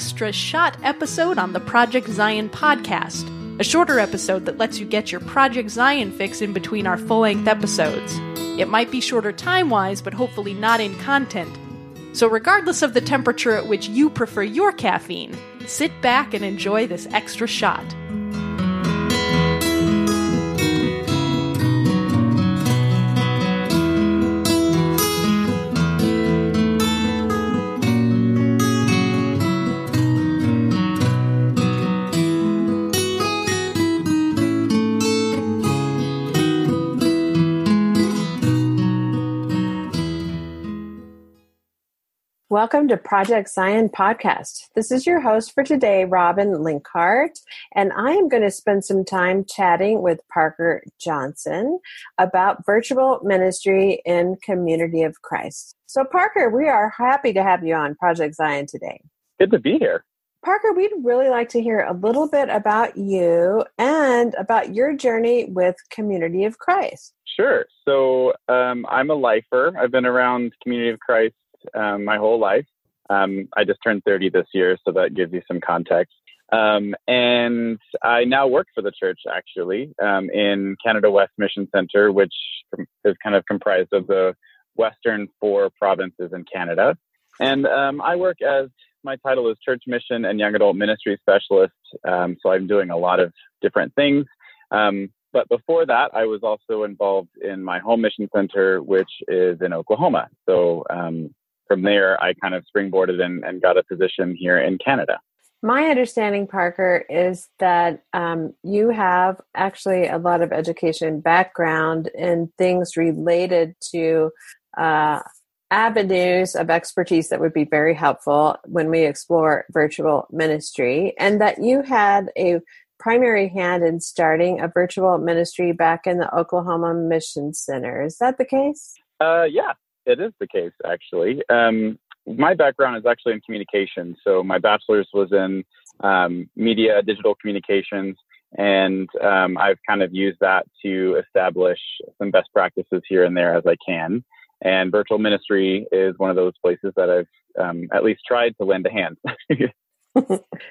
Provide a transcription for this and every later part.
extra shot episode on the Project Zion podcast, a shorter episode that lets you get your Project Zion fix in between our full length episodes. It might be shorter time wise, but hopefully not in content. So, regardless of the temperature at which you prefer your caffeine, sit back and enjoy this extra shot. Welcome to Project Zion Podcast. This is your host for today, Robin Linkhart, and I am going to spend some time chatting with Parker Johnson about virtual ministry in Community of Christ. So, Parker, we are happy to have you on Project Zion today. Good to be here. Parker, we'd really like to hear a little bit about you and about your journey with Community of Christ. Sure. So, um, I'm a lifer. I've been around Community of Christ um, my whole life. Um, I just turned 30 this year, so that gives you some context. Um, and I now work for the church actually um, in Canada West Mission Center, which is kind of comprised of the western four provinces in Canada. And um, I work as my title is Church Mission and Young Adult Ministry Specialist. Um, so I'm doing a lot of different things. Um, but before that, I was also involved in my home mission center, which is in Oklahoma. So um, from there, I kind of springboarded and, and got a position here in Canada. My understanding, Parker, is that um, you have actually a lot of education background in things related to uh, avenues of expertise that would be very helpful when we explore virtual ministry, and that you had a primary hand in starting a virtual ministry back in the Oklahoma Mission Center. Is that the case? Uh, yeah, it is the case, actually. Um, my background is actually in communication. So my bachelor's was in um, media, digital communications, and um, I've kind of used that to establish some best practices here and there as I can. And virtual ministry is one of those places that I've um, at least tried to lend a hand.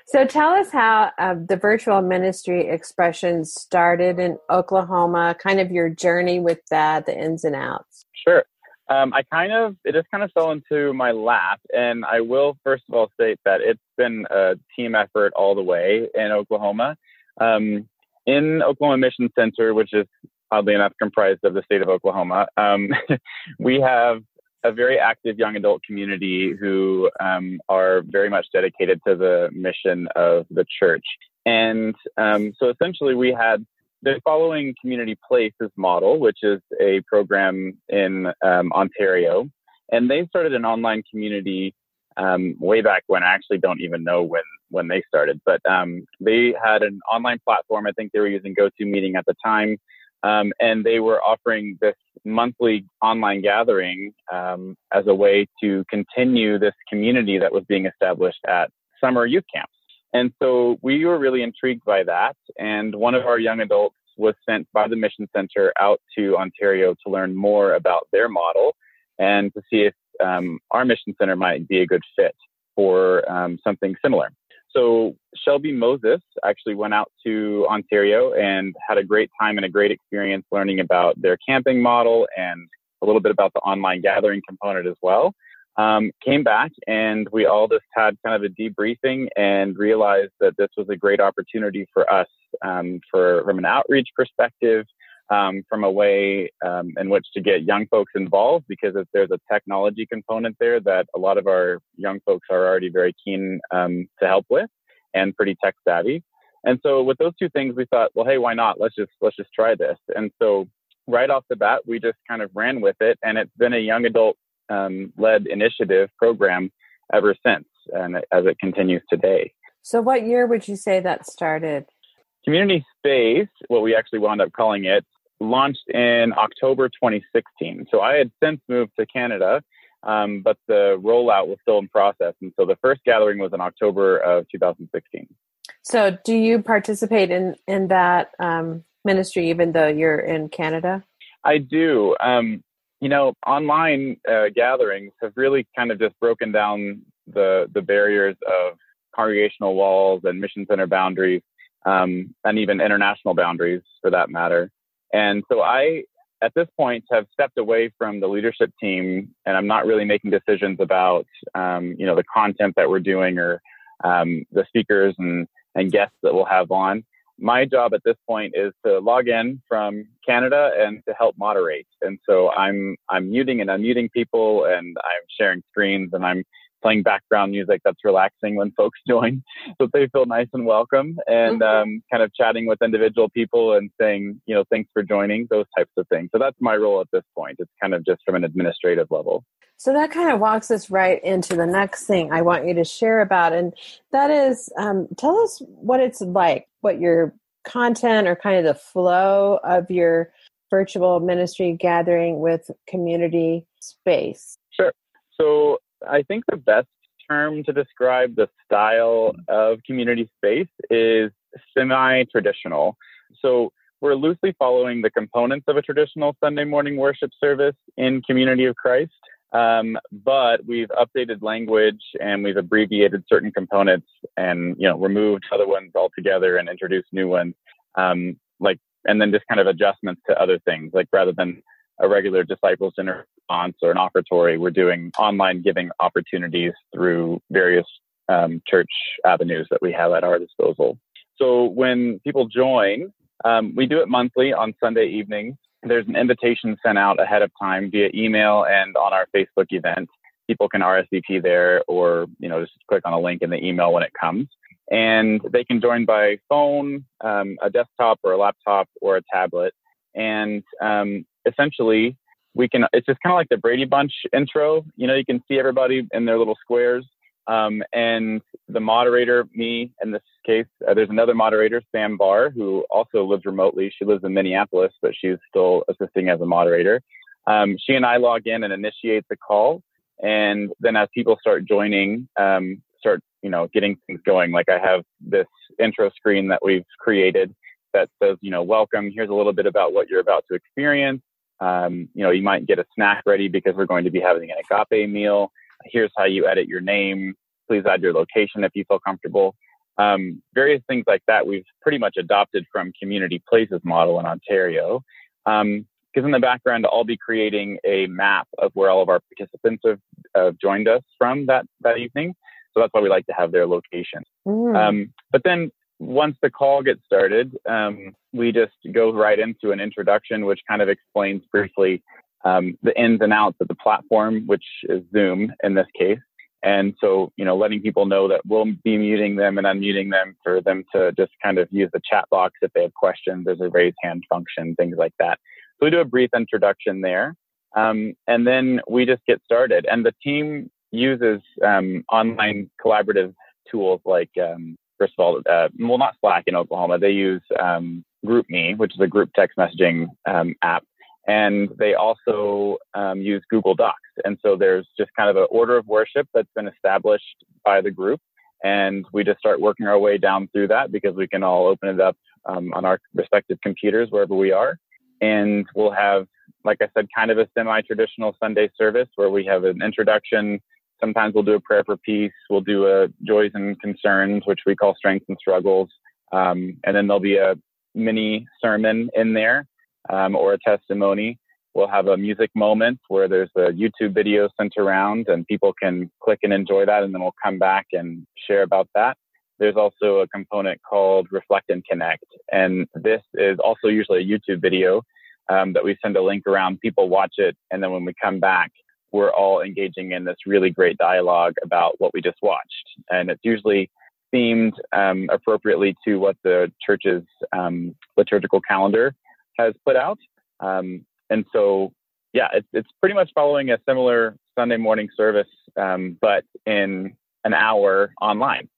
so tell us how uh, the virtual ministry expression started in Oklahoma, kind of your journey with that, the ins and outs. Sure. Um, I kind of, it just kind of fell into my lap. And I will first of all state that it's been a team effort all the way in Oklahoma. Um, in Oklahoma Mission Center, which is oddly enough comprised of the state of Oklahoma, um, we have a very active young adult community who um, are very much dedicated to the mission of the church. And um, so essentially, we had they're following Community Places model, which is a program in um, Ontario, and they started an online community um, way back when. I actually don't even know when when they started, but um, they had an online platform. I think they were using GoToMeeting at the time, um, and they were offering this monthly online gathering um, as a way to continue this community that was being established at summer youth camps. And so we were really intrigued by that. And one of our young adults was sent by the Mission Center out to Ontario to learn more about their model and to see if um, our Mission Center might be a good fit for um, something similar. So Shelby Moses actually went out to Ontario and had a great time and a great experience learning about their camping model and a little bit about the online gathering component as well. Um, came back and we all just had kind of a debriefing and realized that this was a great opportunity for us um, for from an outreach perspective, um, from a way um, in which to get young folks involved because if there's a technology component there that a lot of our young folks are already very keen um, to help with and pretty tech savvy. And so with those two things, we thought, well, hey, why not? Let's just let's just try this. And so right off the bat, we just kind of ran with it, and it's been a young adult um, led initiative program ever since, and as it continues today. So, what year would you say that started? Community Space, what we actually wound up calling it, launched in October 2016. So, I had since moved to Canada, um, but the rollout was still in process. And so, the first gathering was in October of 2016. So, do you participate in in that um, ministry even though you're in Canada? I do. Um, you know, online uh, gatherings have really kind of just broken down the the barriers of congregational walls and mission center boundaries, um, and even international boundaries for that matter. And so I, at this point, have stepped away from the leadership team, and I'm not really making decisions about, um, you know, the content that we're doing or um, the speakers and and guests that we'll have on. My job at this point is to log in from Canada and to help moderate. And so I'm I'm muting and unmuting people, and I'm sharing screens, and I'm playing background music that's relaxing when folks join so they feel nice and welcome and mm-hmm. um, kind of chatting with individual people and saying you know thanks for joining those types of things so that's my role at this point it's kind of just from an administrative level so that kind of walks us right into the next thing i want you to share about and that is um, tell us what it's like what your content or kind of the flow of your virtual ministry gathering with community space sure so I think the best term to describe the style of community space is semi traditional. So we're loosely following the components of a traditional Sunday morning worship service in Community of Christ. Um, but we've updated language and we've abbreviated certain components and you know removed other ones altogether and introduced new ones um, like and then just kind of adjustments to other things like rather than a regular Disciples Generous Response or an offertory. We're doing online giving opportunities through various um, church avenues that we have at our disposal. So when people join, um, we do it monthly on Sunday evenings. There's an invitation sent out ahead of time via email and on our Facebook event. People can RSVP there or, you know, just click on a link in the email when it comes. And they can join by phone, um, a desktop or a laptop or a tablet. And um, essentially we can it's just kind of like the brady bunch intro you know you can see everybody in their little squares um, and the moderator me in this case uh, there's another moderator sam barr who also lives remotely. She lives in minneapolis but she's still assisting as a moderator. Um, she and i log in and initiate the call. And then as people start joining um, start you know getting things going like i have this intro screen that we've created that says you know welcome here's a little bit about what you're about to experience. Um, you know, you might get a snack ready because we're going to be having an agape meal. Here's how you edit your name. Please add your location if you feel comfortable. Um, various things like that we've pretty much adopted from Community Places model in Ontario. Because um, in the background, I'll be creating a map of where all of our participants have uh, joined us from that, that evening. So that's why we like to have their location. Mm. Um, but then once the call gets started, um, we just go right into an introduction, which kind of explains briefly um, the ins and outs of the platform, which is Zoom in this case. And so, you know, letting people know that we'll be muting them and unmuting them for them to just kind of use the chat box if they have questions. There's a raise hand function, things like that. So we do a brief introduction there. Um, and then we just get started. And the team uses um, online collaborative tools like um, first of all, uh, well, not Slack in Oklahoma. They use um, GroupMe, which is a group text messaging um, app, and they also um, use Google Docs. And so there's just kind of an order of worship that's been established by the group, and we just start working our way down through that because we can all open it up um, on our respective computers wherever we are, and we'll have, like I said, kind of a semi-traditional Sunday service where we have an introduction Sometimes we'll do a prayer for peace. We'll do a joys and concerns, which we call strengths and struggles. Um, and then there'll be a mini sermon in there um, or a testimony. We'll have a music moment where there's a YouTube video sent around and people can click and enjoy that. And then we'll come back and share about that. There's also a component called Reflect and Connect. And this is also usually a YouTube video um, that we send a link around. People watch it. And then when we come back, we're all engaging in this really great dialogue about what we just watched. And it's usually themed um, appropriately to what the church's um, liturgical calendar has put out. Um, and so, yeah, it's, it's pretty much following a similar Sunday morning service, um, but in an hour online.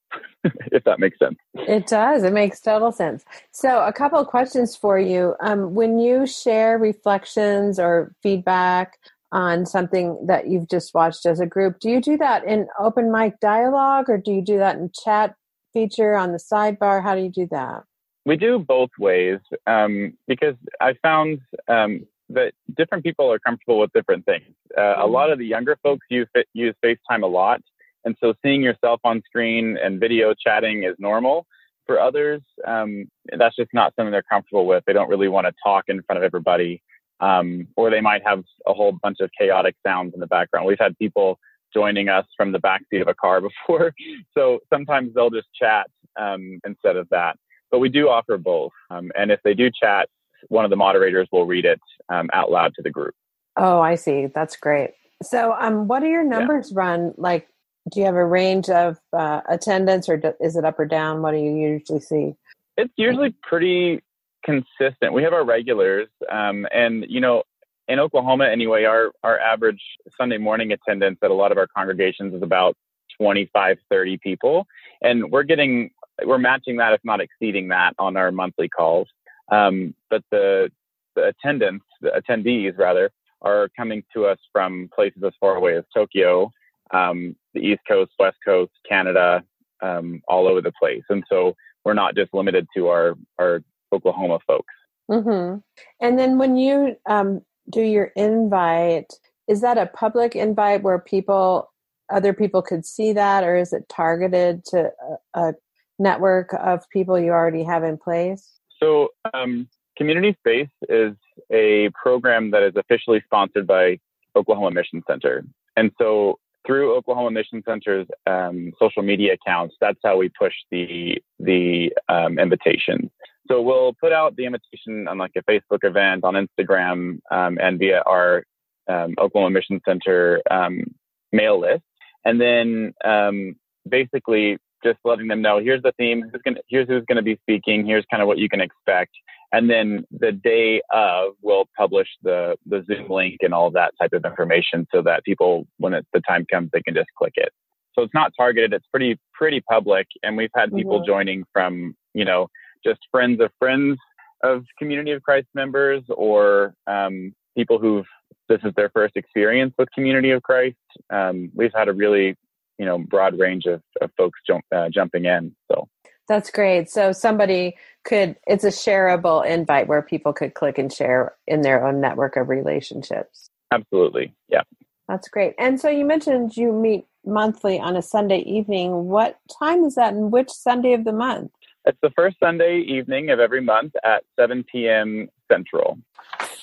if that makes sense. It does. It makes total sense. So, a couple of questions for you. Um, when you share reflections or feedback on something that you've just watched as a group. Do you do that in open mic dialogue or do you do that in chat feature on the sidebar? How do you do that? We do both ways um, because I found um, that different people are comfortable with different things. Uh, mm-hmm. A lot of the younger folks use use FaceTime a lot, And so seeing yourself on screen and video chatting is normal. For others, um, that's just not something they're comfortable with. They don't really want to talk in front of everybody. Um, or they might have a whole bunch of chaotic sounds in the background. We've had people joining us from the backseat of a car before. So sometimes they'll just chat um, instead of that. But we do offer both. Um, and if they do chat, one of the moderators will read it um, out loud to the group. Oh, I see. That's great. So, um, what are your numbers yeah. run? Like, do you have a range of uh, attendance or do, is it up or down? What do you usually see? It's usually pretty consistent. We have our regulars, um, and you know, in Oklahoma anyway, our our average Sunday morning attendance at a lot of our congregations is about 25, 30 people, and we're getting we're matching that, if not exceeding that, on our monthly calls. Um, but the the attendance, the attendees rather, are coming to us from places as far away as Tokyo, um, the East Coast, West Coast, Canada, um, all over the place. And so we're not just limited to our, our Oklahoma folks. Mm-hmm. And then when you um, do your invite, is that a public invite where people, other people could see that, or is it targeted to a, a network of people you already have in place? So, um, Community Space is a program that is officially sponsored by Oklahoma Mission Center. And so through Oklahoma Mission Center's um, social media accounts, that's how we push the the um, invitation. So we'll put out the invitation on like a Facebook event, on Instagram, um, and via our um, Oklahoma Mission Center um, mail list, and then um, basically just letting them know here's the theme, who's gonna, here's who's going to be speaking, here's kind of what you can expect, and then the day of we'll publish the the zoom link and all that type of information so that people when it, the time comes they can just click it. So it's not targeted. It's pretty pretty public and we've had people mm-hmm. joining from you know just friends of friends of community of christ members or um, people who've this is their first experience with community of christ. Um, we've had a really you know broad range of, of folks jump, uh, jumping in so that's great. So somebody could, it's a shareable invite where people could click and share in their own network of relationships. Absolutely. Yeah. That's great. And so you mentioned you meet monthly on a Sunday evening. What time is that and which Sunday of the month? It's the first Sunday evening of every month at 7 p.m. Central.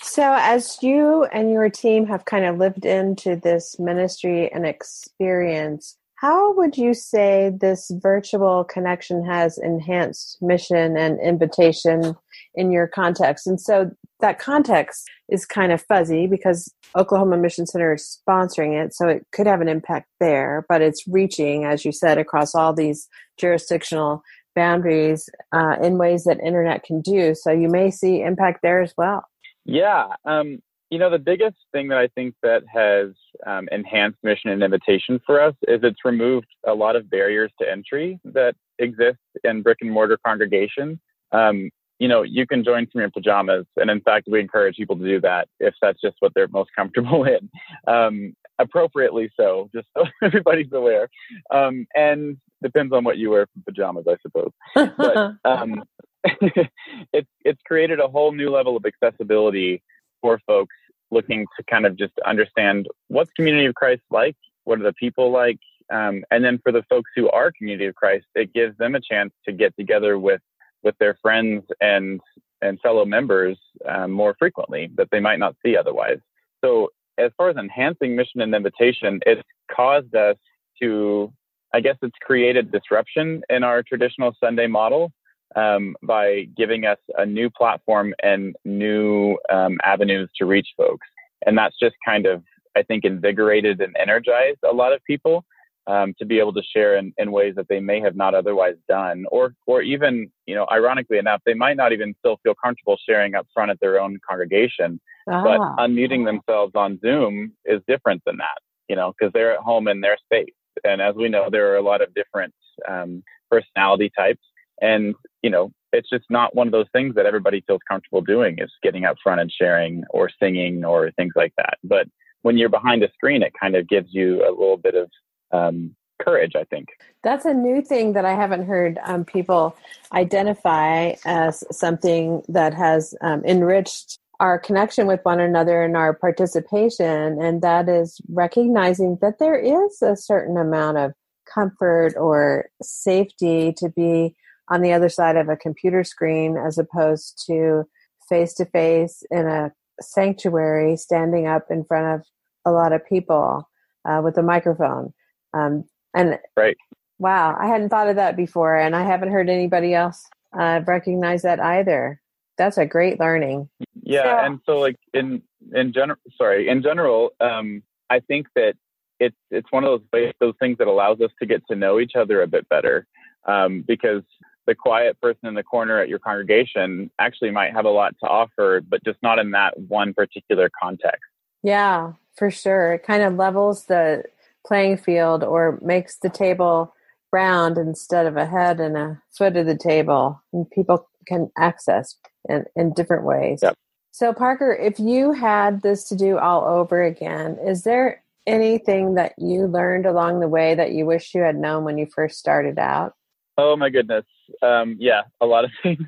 So, as you and your team have kind of lived into this ministry and experience, how would you say this virtual connection has enhanced mission and invitation in your context? And so that context is kind of fuzzy because Oklahoma Mission Center is sponsoring it, so it could have an impact there, but it's reaching, as you said, across all these jurisdictional boundaries uh, in ways that internet can do. So you may see impact there as well. Yeah. Um, you know, the biggest thing that I think that has um, enhanced mission and invitation for us is it's removed a lot of barriers to entry that exist in brick and mortar congregations. Um, you know, you can join from your pajamas, and in fact, we encourage people to do that if that's just what they're most comfortable in, um, appropriately so, just so everybody's aware. Um, and depends on what you wear from pajamas, I suppose. But um, it's it's created a whole new level of accessibility for folks looking to kind of just understand what's community of Christ like, what are the people like, um, and then for the folks who are community of Christ, it gives them a chance to get together with with their friends and and fellow members um, more frequently that they might not see otherwise. So as far as enhancing mission and invitation, it's caused us to, I guess, it's created disruption in our traditional Sunday model um, by giving us a new platform and new um, avenues to reach folks. And that's just kind of, I think, invigorated and energized a lot of people um, to be able to share in, in, ways that they may have not otherwise done, or or even, you know, ironically enough, they might not even still feel comfortable sharing up front at their own congregation. Ah. But unmuting themselves on Zoom is different than that, you know, because they're at home in their space. And as we know, there are a lot of different um, personality types and, you know, it's just not one of those things that everybody feels comfortable doing is getting up front and sharing or singing or things like that. But when you're behind a screen, it kind of gives you a little bit of um, courage, I think. That's a new thing that I haven't heard um, people identify as something that has um, enriched our connection with one another and our participation. And that is recognizing that there is a certain amount of comfort or safety to be on the other side of a computer screen as opposed to face to face in a sanctuary standing up in front of a lot of people uh, with a microphone. Um, and right. wow i hadn't thought of that before and i haven't heard anybody else uh, recognize that either. That's a great learning. Yeah so, and so like in in general sorry in general um, i think that it's it's one of those ways, those things that allows us to get to know each other a bit better um, because the quiet person in the corner at your congregation actually might have a lot to offer, but just not in that one particular context. Yeah, for sure. It kind of levels the playing field or makes the table round instead of a head and a foot of the table, and people can access in, in different ways. Yep. So, Parker, if you had this to do all over again, is there anything that you learned along the way that you wish you had known when you first started out? Oh my goodness. Um, yeah, a lot of things.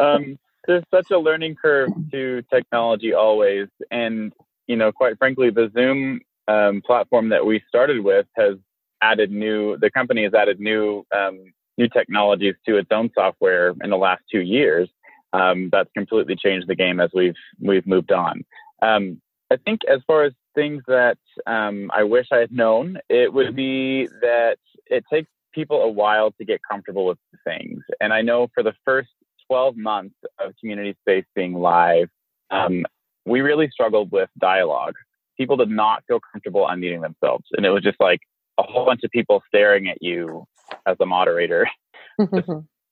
um, there's such a learning curve to technology always. And, you know, quite frankly, the Zoom um, platform that we started with has added new, the company has added new, um, new technologies to its own software in the last two years. Um, that's completely changed the game as we've, we've moved on. Um, I think as far as things that I wish I had known, it would be that it takes people a while to get comfortable with things. And I know for the first 12 months of Community Space being live, um, we really struggled with dialogue. People did not feel comfortable unmuting themselves. And it was just like a whole bunch of people staring at you as a moderator, just,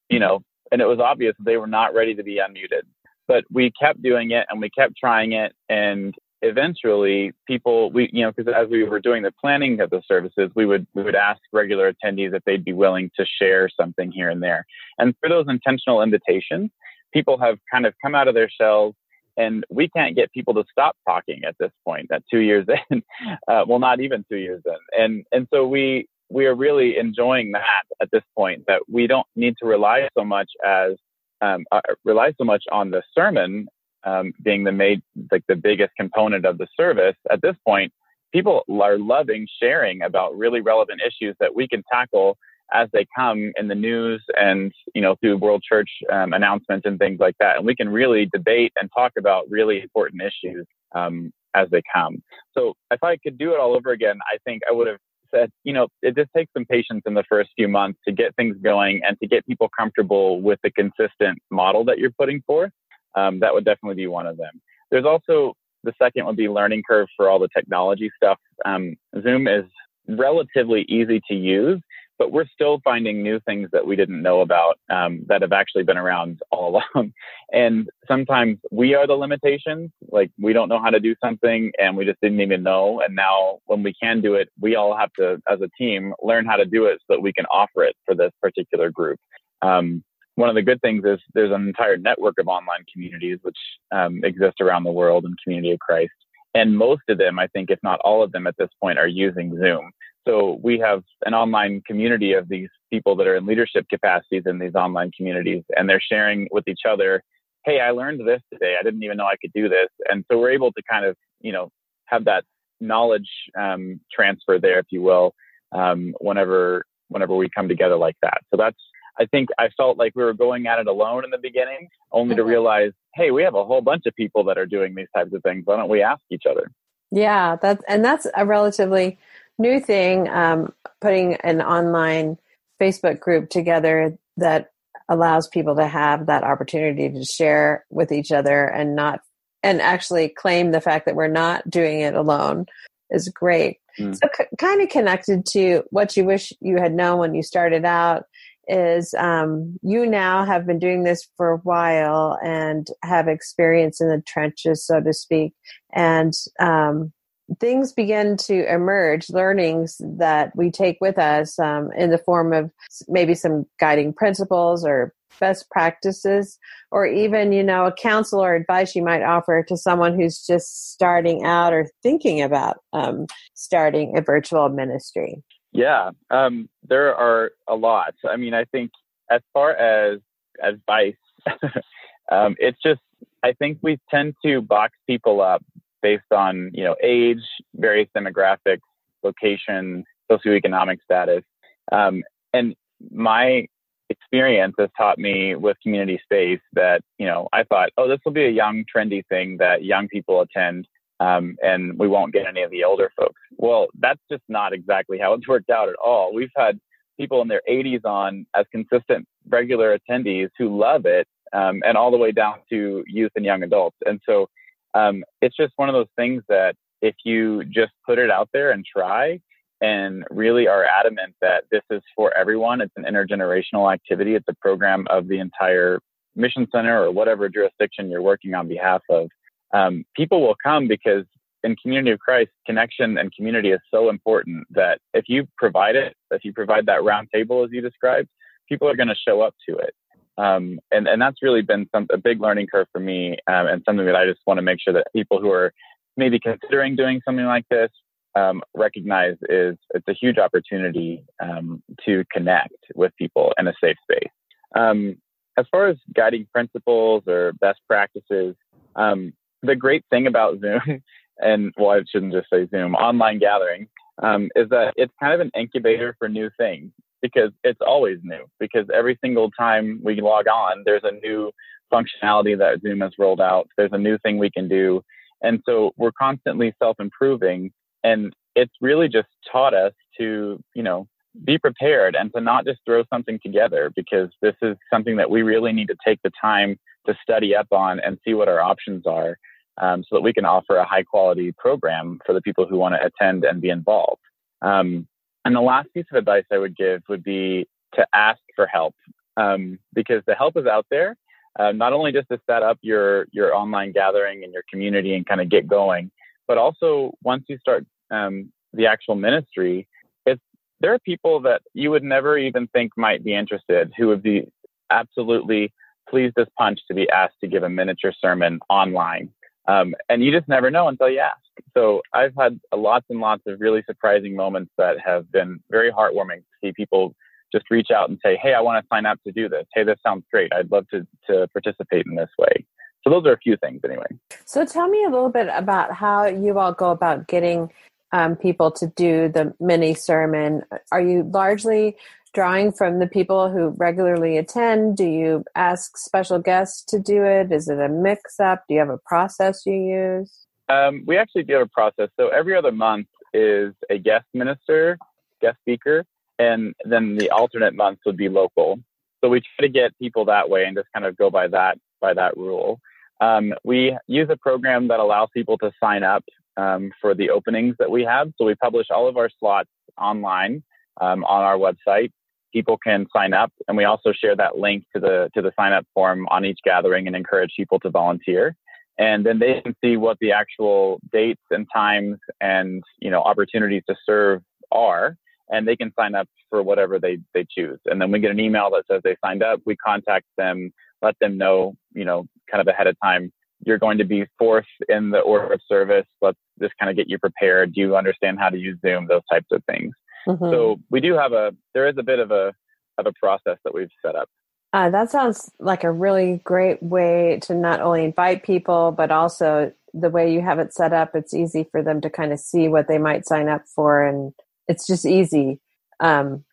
you know, and it was obvious they were not ready to be unmuted. But we kept doing it and we kept trying it. And eventually people we you know because as we were doing the planning of the services we would we would ask regular attendees if they'd be willing to share something here and there. And for those intentional invitations people have kind of come out of their shells and we can't get people to stop talking at this point at two years in uh, well not even two years in. And and so we we are really enjoying that at this point that we don't need to rely so much as um, uh, rely so much on the sermon um, being the made like the biggest component of the service at this point people are loving sharing about really relevant issues that we can tackle as they come in the news and you know through world church um, announcements and things like that. And we can really debate and talk about really important issues um, as they come. So if i could do it all over again i think i would have said you know it just takes some patience in the first few months to get things going and to get people comfortable with the consistent model that you're putting forth um, that would definitely be one of them. There's also the second would be learning curve for all the technology stuff. Um, Zoom is relatively easy to use, but we're still finding new things that we didn't know about um, that have actually been around all along. And sometimes we are the limitations. Like we don't know how to do something and we just didn't even know. And now when we can do it, we all have to, as a team, learn how to do it so that we can offer it for this particular group. Um, one of the good things is there's an entire network of online communities which um, exist around the world in Community of Christ. And most of them, I think, if not all of them at this point, are using Zoom. So we have an online community of these people that are in leadership capacities in these online communities, and they're sharing with each other, hey, I learned this today. I didn't even know I could do this. And so we're able to kind of, you know, have that knowledge um, transfer there, if you will, um, whenever whenever we come together like that. So that's I think I felt like we were going at it alone in the beginning, only to mm-hmm. realize, hey, we have a whole bunch of people that are doing these types of things. Why don't we ask each other? Yeah, that's and that's a relatively new thing. Um, putting an online Facebook group together that allows people to have that opportunity to share with each other and not and actually claim the fact that we're not doing it alone is great. Mm. So, c- kind of connected to what you wish you had known when you started out is um, you now have been doing this for a while and have experience in the trenches, so to speak, and um, things begin to emerge, learnings that we take with us um, in the form of maybe some guiding principles or best practices, or even, you know, a counsel or advice you might offer to someone who's just starting out or thinking about um, starting a virtual ministry. Yeah, um, there are a lot. I mean, I think as far as advice, um, it's just I think we tend to box people up based on you know age, various demographics, location, socioeconomic status. Um, and my experience has taught me with community space that, you know, I thought, oh, this will be a young, trendy thing that young people attend. Um, and we won't get any of the older folks. Well, that's just not exactly how it's worked out at all. We've had people in their 80s on as consistent regular attendees who love it, um, and all the way down to youth and young adults. And so um, it's just one of those things that if you just put it out there and try, and really are adamant that this is for everyone. It's an intergenerational activity. It's a program of the entire mission center or whatever jurisdiction you're working on behalf of. Um, people will come because in community of Christ, connection and community is so important that if you provide it, if you provide that round table as you described, people are going to show up to it. Um, and, and that's really been some, a big learning curve for me um, and something that I just want to make sure that people who are maybe considering doing something like this um, recognize is it's a huge opportunity um, to connect with people in a safe space. Um, as far as guiding principles or best practices, um, the great thing about Zoom, and well, I shouldn't just say Zoom, online gathering, um, is that it's kind of an incubator for new things because it's always new. Because every single time we log on, there's a new functionality that Zoom has rolled out. There's a new thing we can do. And so we're constantly self improving and it's really just taught us to, you know, be prepared and to not just throw something together because this is something that we really need to take the time to study up on and see what our options are um, so that we can offer a high quality program for the people who want to attend and be involved. Um, and the last piece of advice I would give would be to ask for help um, because the help is out there. Uh, not only just to set up your your online gathering and your community and kind of get going, but also once you start um, the actual ministry, it's there are people that you would never even think might be interested who would be absolutely pleased as punch to be asked to give a miniature sermon online. Um, and you just never know until you ask. So I've had lots and lots of really surprising moments that have been very heartwarming to see people just reach out and say, "Hey, I want to sign up to do this. Hey, this sounds great. I'd love to to participate in this way." So those are a few things anyway. So tell me a little bit about how you all go about getting um, people to do the mini sermon. Are you largely drawing from the people who regularly attend? Do you ask special guests to do it? Is it a mix up? Do you have a process you use? Um, we actually do have a process. So every other month is a guest minister, guest speaker, and then the alternate months would be local. So we try to get people that way and just kind of go by that by that rule. Um, we use a program that allows people to sign up um, for the openings that we have. So we publish all of our slots online um, on our website. People can sign up, and we also share that link to the to the sign up form on each gathering and encourage people to volunteer. And then they can see what the actual dates and times and you know opportunities to serve are, and they can sign up for whatever they they choose. And then we get an email that says they signed up. We contact them let them know, you know, kind of ahead of time, you're going to be fourth in the order of service. Let's just kind of get you prepared. Do you understand how to use Zoom? Those types of things. Mm-hmm. So we do have a, there is a bit of a, of a process that we've set up. Uh, that sounds like a really great way to not only invite people, but also the way you have it set up, it's easy for them to kind of see what they might sign up for. And it's just easy. Um,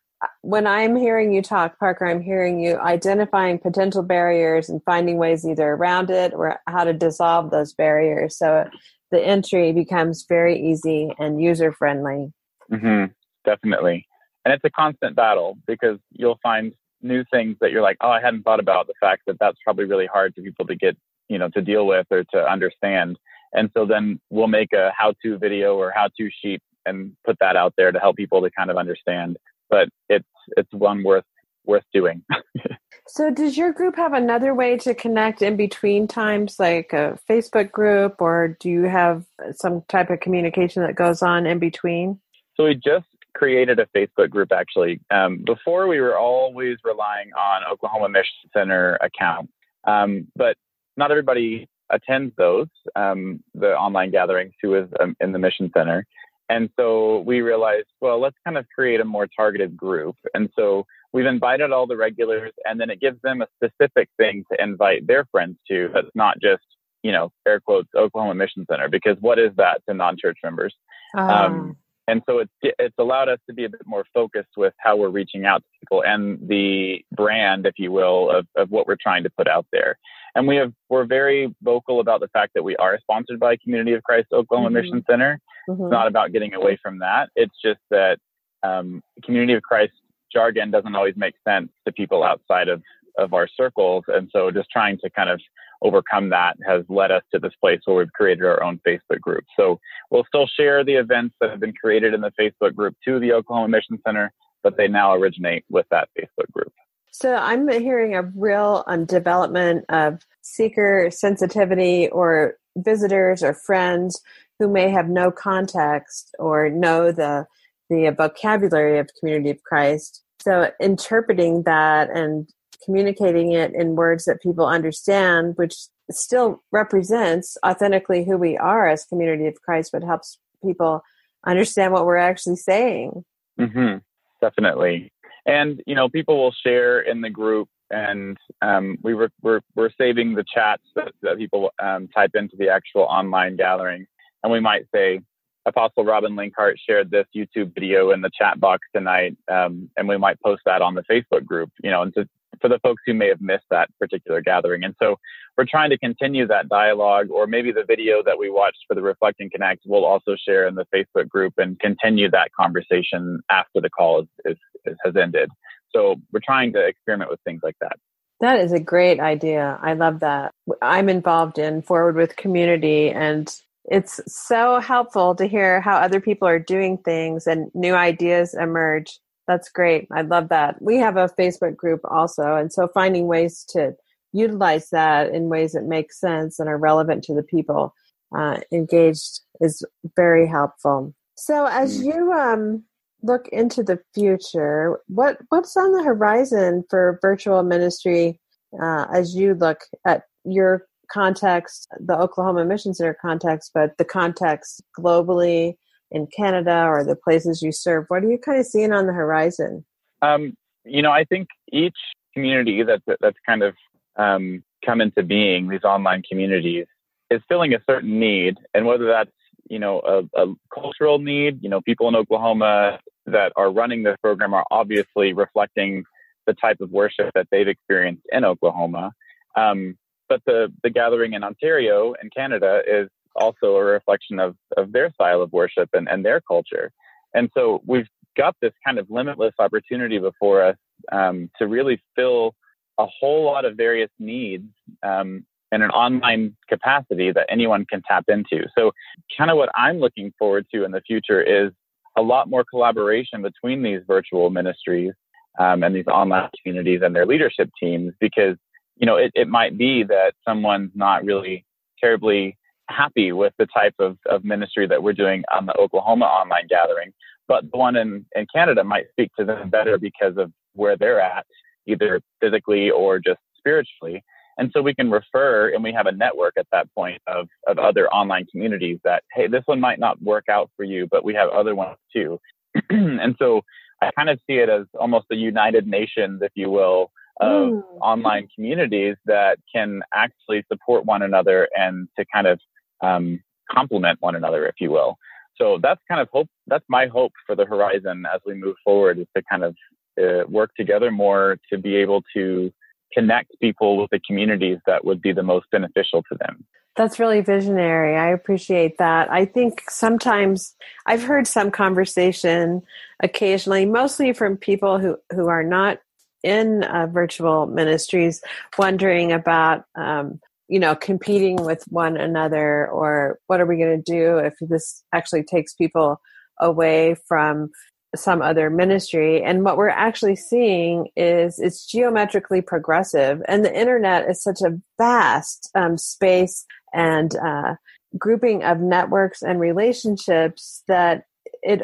when I'm hearing you talk, Parker, I'm hearing you identifying potential barriers and finding ways either around it or how to dissolve those barriers. So the entry becomes very easy and user friendly. Mm-hmm, definitely. And it's a constant battle because you'll find new things that you're like, oh, I hadn't thought about the fact that that's probably really hard for people to get, you know, to deal with or to understand. And so then we'll make a how to video or how to sheet and put that out there to help people to kind of understand but it's it's one worth worth doing. so does your group have another way to connect in between times like a Facebook group or do you have some type of communication that goes on in between? So we just created a Facebook group actually. Um, before we were always relying on Oklahoma Mission Center account, um, but not everybody attends those, um, the online gatherings who is um, in the Mission Center. And so we realized, well, let's kind of create a more targeted group. And so we've invited all the regulars, and then it gives them a specific thing to invite their friends to that's not just, you know, air quotes, Oklahoma Mission Center, because what is that to non church members? Um, and so it's it's allowed us to be a bit more focused with how we're reaching out to people and the brand, if you will, of, of what we're trying to put out there. And we have we're very vocal about the fact that we are sponsored by Community of Christ Oklahoma mm-hmm. Mission Center. Mm-hmm. It's not about getting away from that. It's just that um, Community of Christ jargon doesn't always make sense to people outside of of our circles, and so just trying to kind of overcome that has led us to this place where we've created our own Facebook group. So we'll still share the events that have been created in the Facebook group to the Oklahoma Mission Center, but they now originate with that Facebook group. So I'm hearing a real um, development of seeker sensitivity or visitors or friends who may have no context or know the the vocabulary of community of Christ. So interpreting that and communicating it in words that people understand, which still represents authentically who we are as community of Christ, but helps people understand what we're actually saying. Mm-hmm. Definitely. And, you know, people will share in the group and um, we were, we're, we're saving the chats that, that people um, type into the actual online gathering. And we might say, Apostle Robin Linkhart shared this YouTube video in the chat box tonight, um, and we might post that on the Facebook group, you know, and to, for the folks who may have missed that particular gathering. And so we're trying to continue that dialogue, or maybe the video that we watched for the Reflect and Connect we'll also share in the Facebook group and continue that conversation after the call is, is, is, has ended. So we're trying to experiment with things like that. That is a great idea. I love that. I'm involved in Forward with Community, and it's so helpful to hear how other people are doing things and new ideas emerge. That's great. I love that. We have a Facebook group also. And so finding ways to utilize that in ways that make sense and are relevant to the people uh, engaged is very helpful. So as mm. you um, look into the future, what what's on the horizon for virtual ministry uh, as you look at your context, the Oklahoma Mission Center context, but the context globally in Canada or the places you serve? What are you kind of seeing on the horizon? Um, you know, I think each community that's that's kind of um, come into being, these online communities, is filling a certain need, and whether that's you know a, a cultural need, you know, people in Oklahoma that are running this program are obviously reflecting the type of worship that they've experienced in Oklahoma. Um, but the the gathering in Ontario in Canada is also a reflection of, of their style of worship and, and their culture. And so we've got this kind of limitless opportunity before us um, to really fill a whole lot of various needs um, in an online capacity that anyone can tap into. So, kind of what I'm looking forward to in the future is a lot more collaboration between these virtual ministries um, and these online communities and their leadership teams because you know it, it might be that someone's not really terribly happy with the type of, of ministry that we're doing on the Oklahoma online gathering. But the one in, in Canada might speak to them better because of where they're at, either physically or just spiritually. And so we can refer and we have a network at that point of, of other online communities that, hey, this one might not work out for you, but we have other ones too. and so I kind of see it as almost a united nations, if you will, of mm. online communities that can actually support one another and to kind of um, complement one another, if you will. So that's kind of hope. That's my hope for the horizon as we move forward is to kind of uh, work together more to be able to connect people with the communities that would be the most beneficial to them. That's really visionary. I appreciate that. I think sometimes I've heard some conversation occasionally, mostly from people who, who are not in uh, virtual ministries, wondering about um, you know competing with one another or what are we going to do if this actually takes people away from some other ministry? And what we're actually seeing is it's geometrically progressive and the internet is such a vast um, space and uh, grouping of networks and relationships that it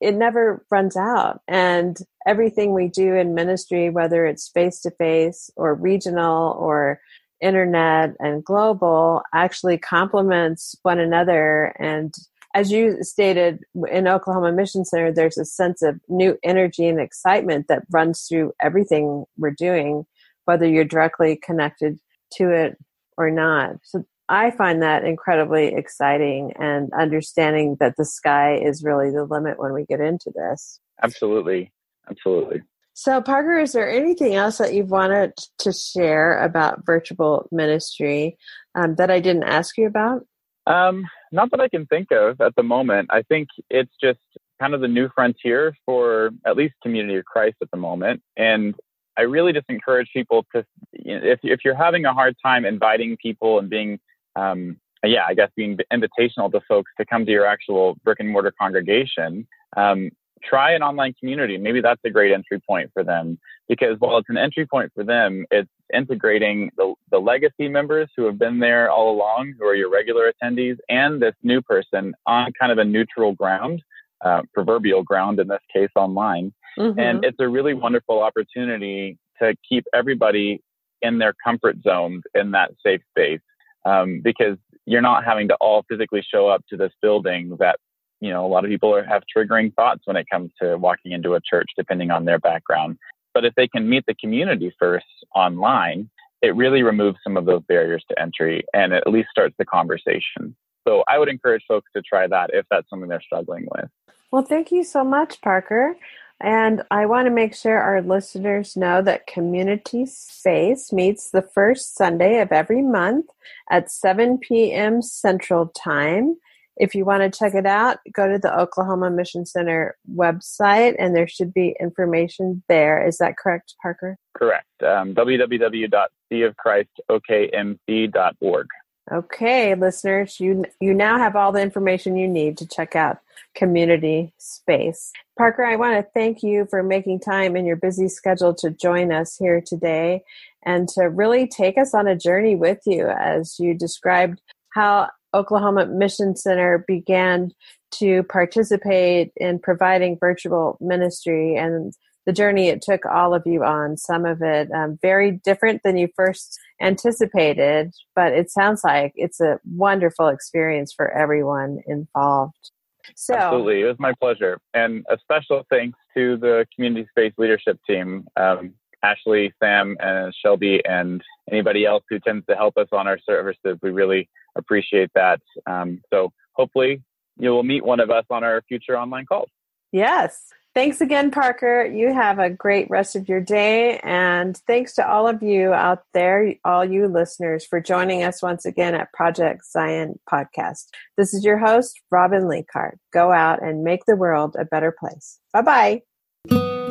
it never runs out. And everything we do in ministry whether it's face to face or regional or internet and global actually complements one another and as you stated in Oklahoma Mission Center, there's a sense of new energy and excitement that runs through everything we're doing, whether you're directly connected to it or not. So I find that incredibly exciting and understanding that the sky is really the limit when we get into this. Absolutely. Absolutely. So, Parker, is there anything else that you've wanted to share about virtual ministry um, that I didn't ask you about? Um, not that I can think of at the moment. I think it's just kind of the new frontier for at least Community of Christ at the moment. And I really just encourage people to, you know, if, if you're having a hard time inviting people and being, um, yeah, I guess being invitational to folks to come to your actual brick and mortar congregation, um, try an online community. Maybe that's a great entry point for them because while it's an entry point for them, it's integrating the, the legacy members who have been there all along, who are your regular attendees, and this new person on kind of a neutral ground, uh, proverbial ground in this case online. Mm-hmm. And it's a really wonderful opportunity to keep everybody in their comfort zone in that safe space um, because you're not having to all physically show up to this building that you know, a lot of people are, have triggering thoughts when it comes to walking into a church, depending on their background. But if they can meet the community first online, it really removes some of those barriers to entry and at least starts the conversation. So I would encourage folks to try that if that's something they're struggling with. Well, thank you so much, Parker. And I want to make sure our listeners know that Community Space meets the first Sunday of every month at 7 p.m. Central Time. If you want to check it out, go to the Oklahoma Mission Center website and there should be information there. Is that correct, Parker? Correct. Um, www.cofchristokmc.org. Okay, listeners, you you now have all the information you need to check out community space. Parker, I want to thank you for making time in your busy schedule to join us here today and to really take us on a journey with you as you described how Oklahoma Mission Center began to participate in providing virtual ministry and the journey it took all of you on. Some of it um, very different than you first anticipated, but it sounds like it's a wonderful experience for everyone involved. So, Absolutely, it was my pleasure, and a special thanks to the community space leadership team. Um, Ashley, Sam, and Shelby, and anybody else who tends to help us on our services. We really appreciate that. Um, so hopefully you will meet one of us on our future online calls. Yes. Thanks again, Parker. You have a great rest of your day. And thanks to all of you out there, all you listeners, for joining us once again at Project Zion Podcast. This is your host, Robin Linkhart. Go out and make the world a better place. Bye bye.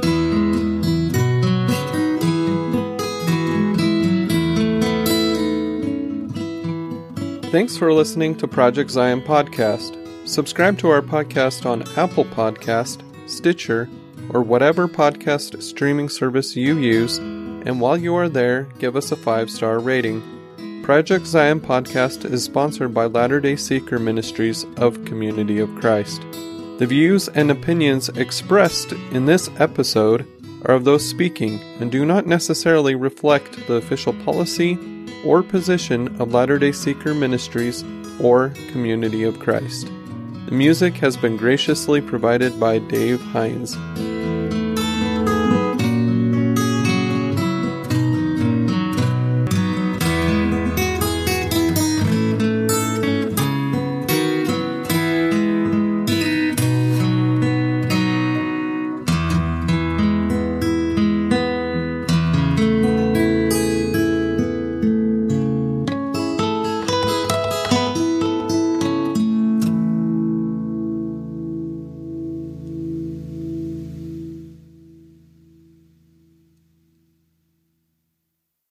Thanks for listening to Project Zion Podcast. Subscribe to our podcast on Apple Podcast, Stitcher, or whatever podcast streaming service you use, and while you are there, give us a five star rating. Project Zion Podcast is sponsored by Latter day Seeker Ministries of Community of Christ. The views and opinions expressed in this episode are of those speaking and do not necessarily reflect the official policy or position of Latter day Seeker Ministries or Community of Christ. The music has been graciously provided by Dave Hines.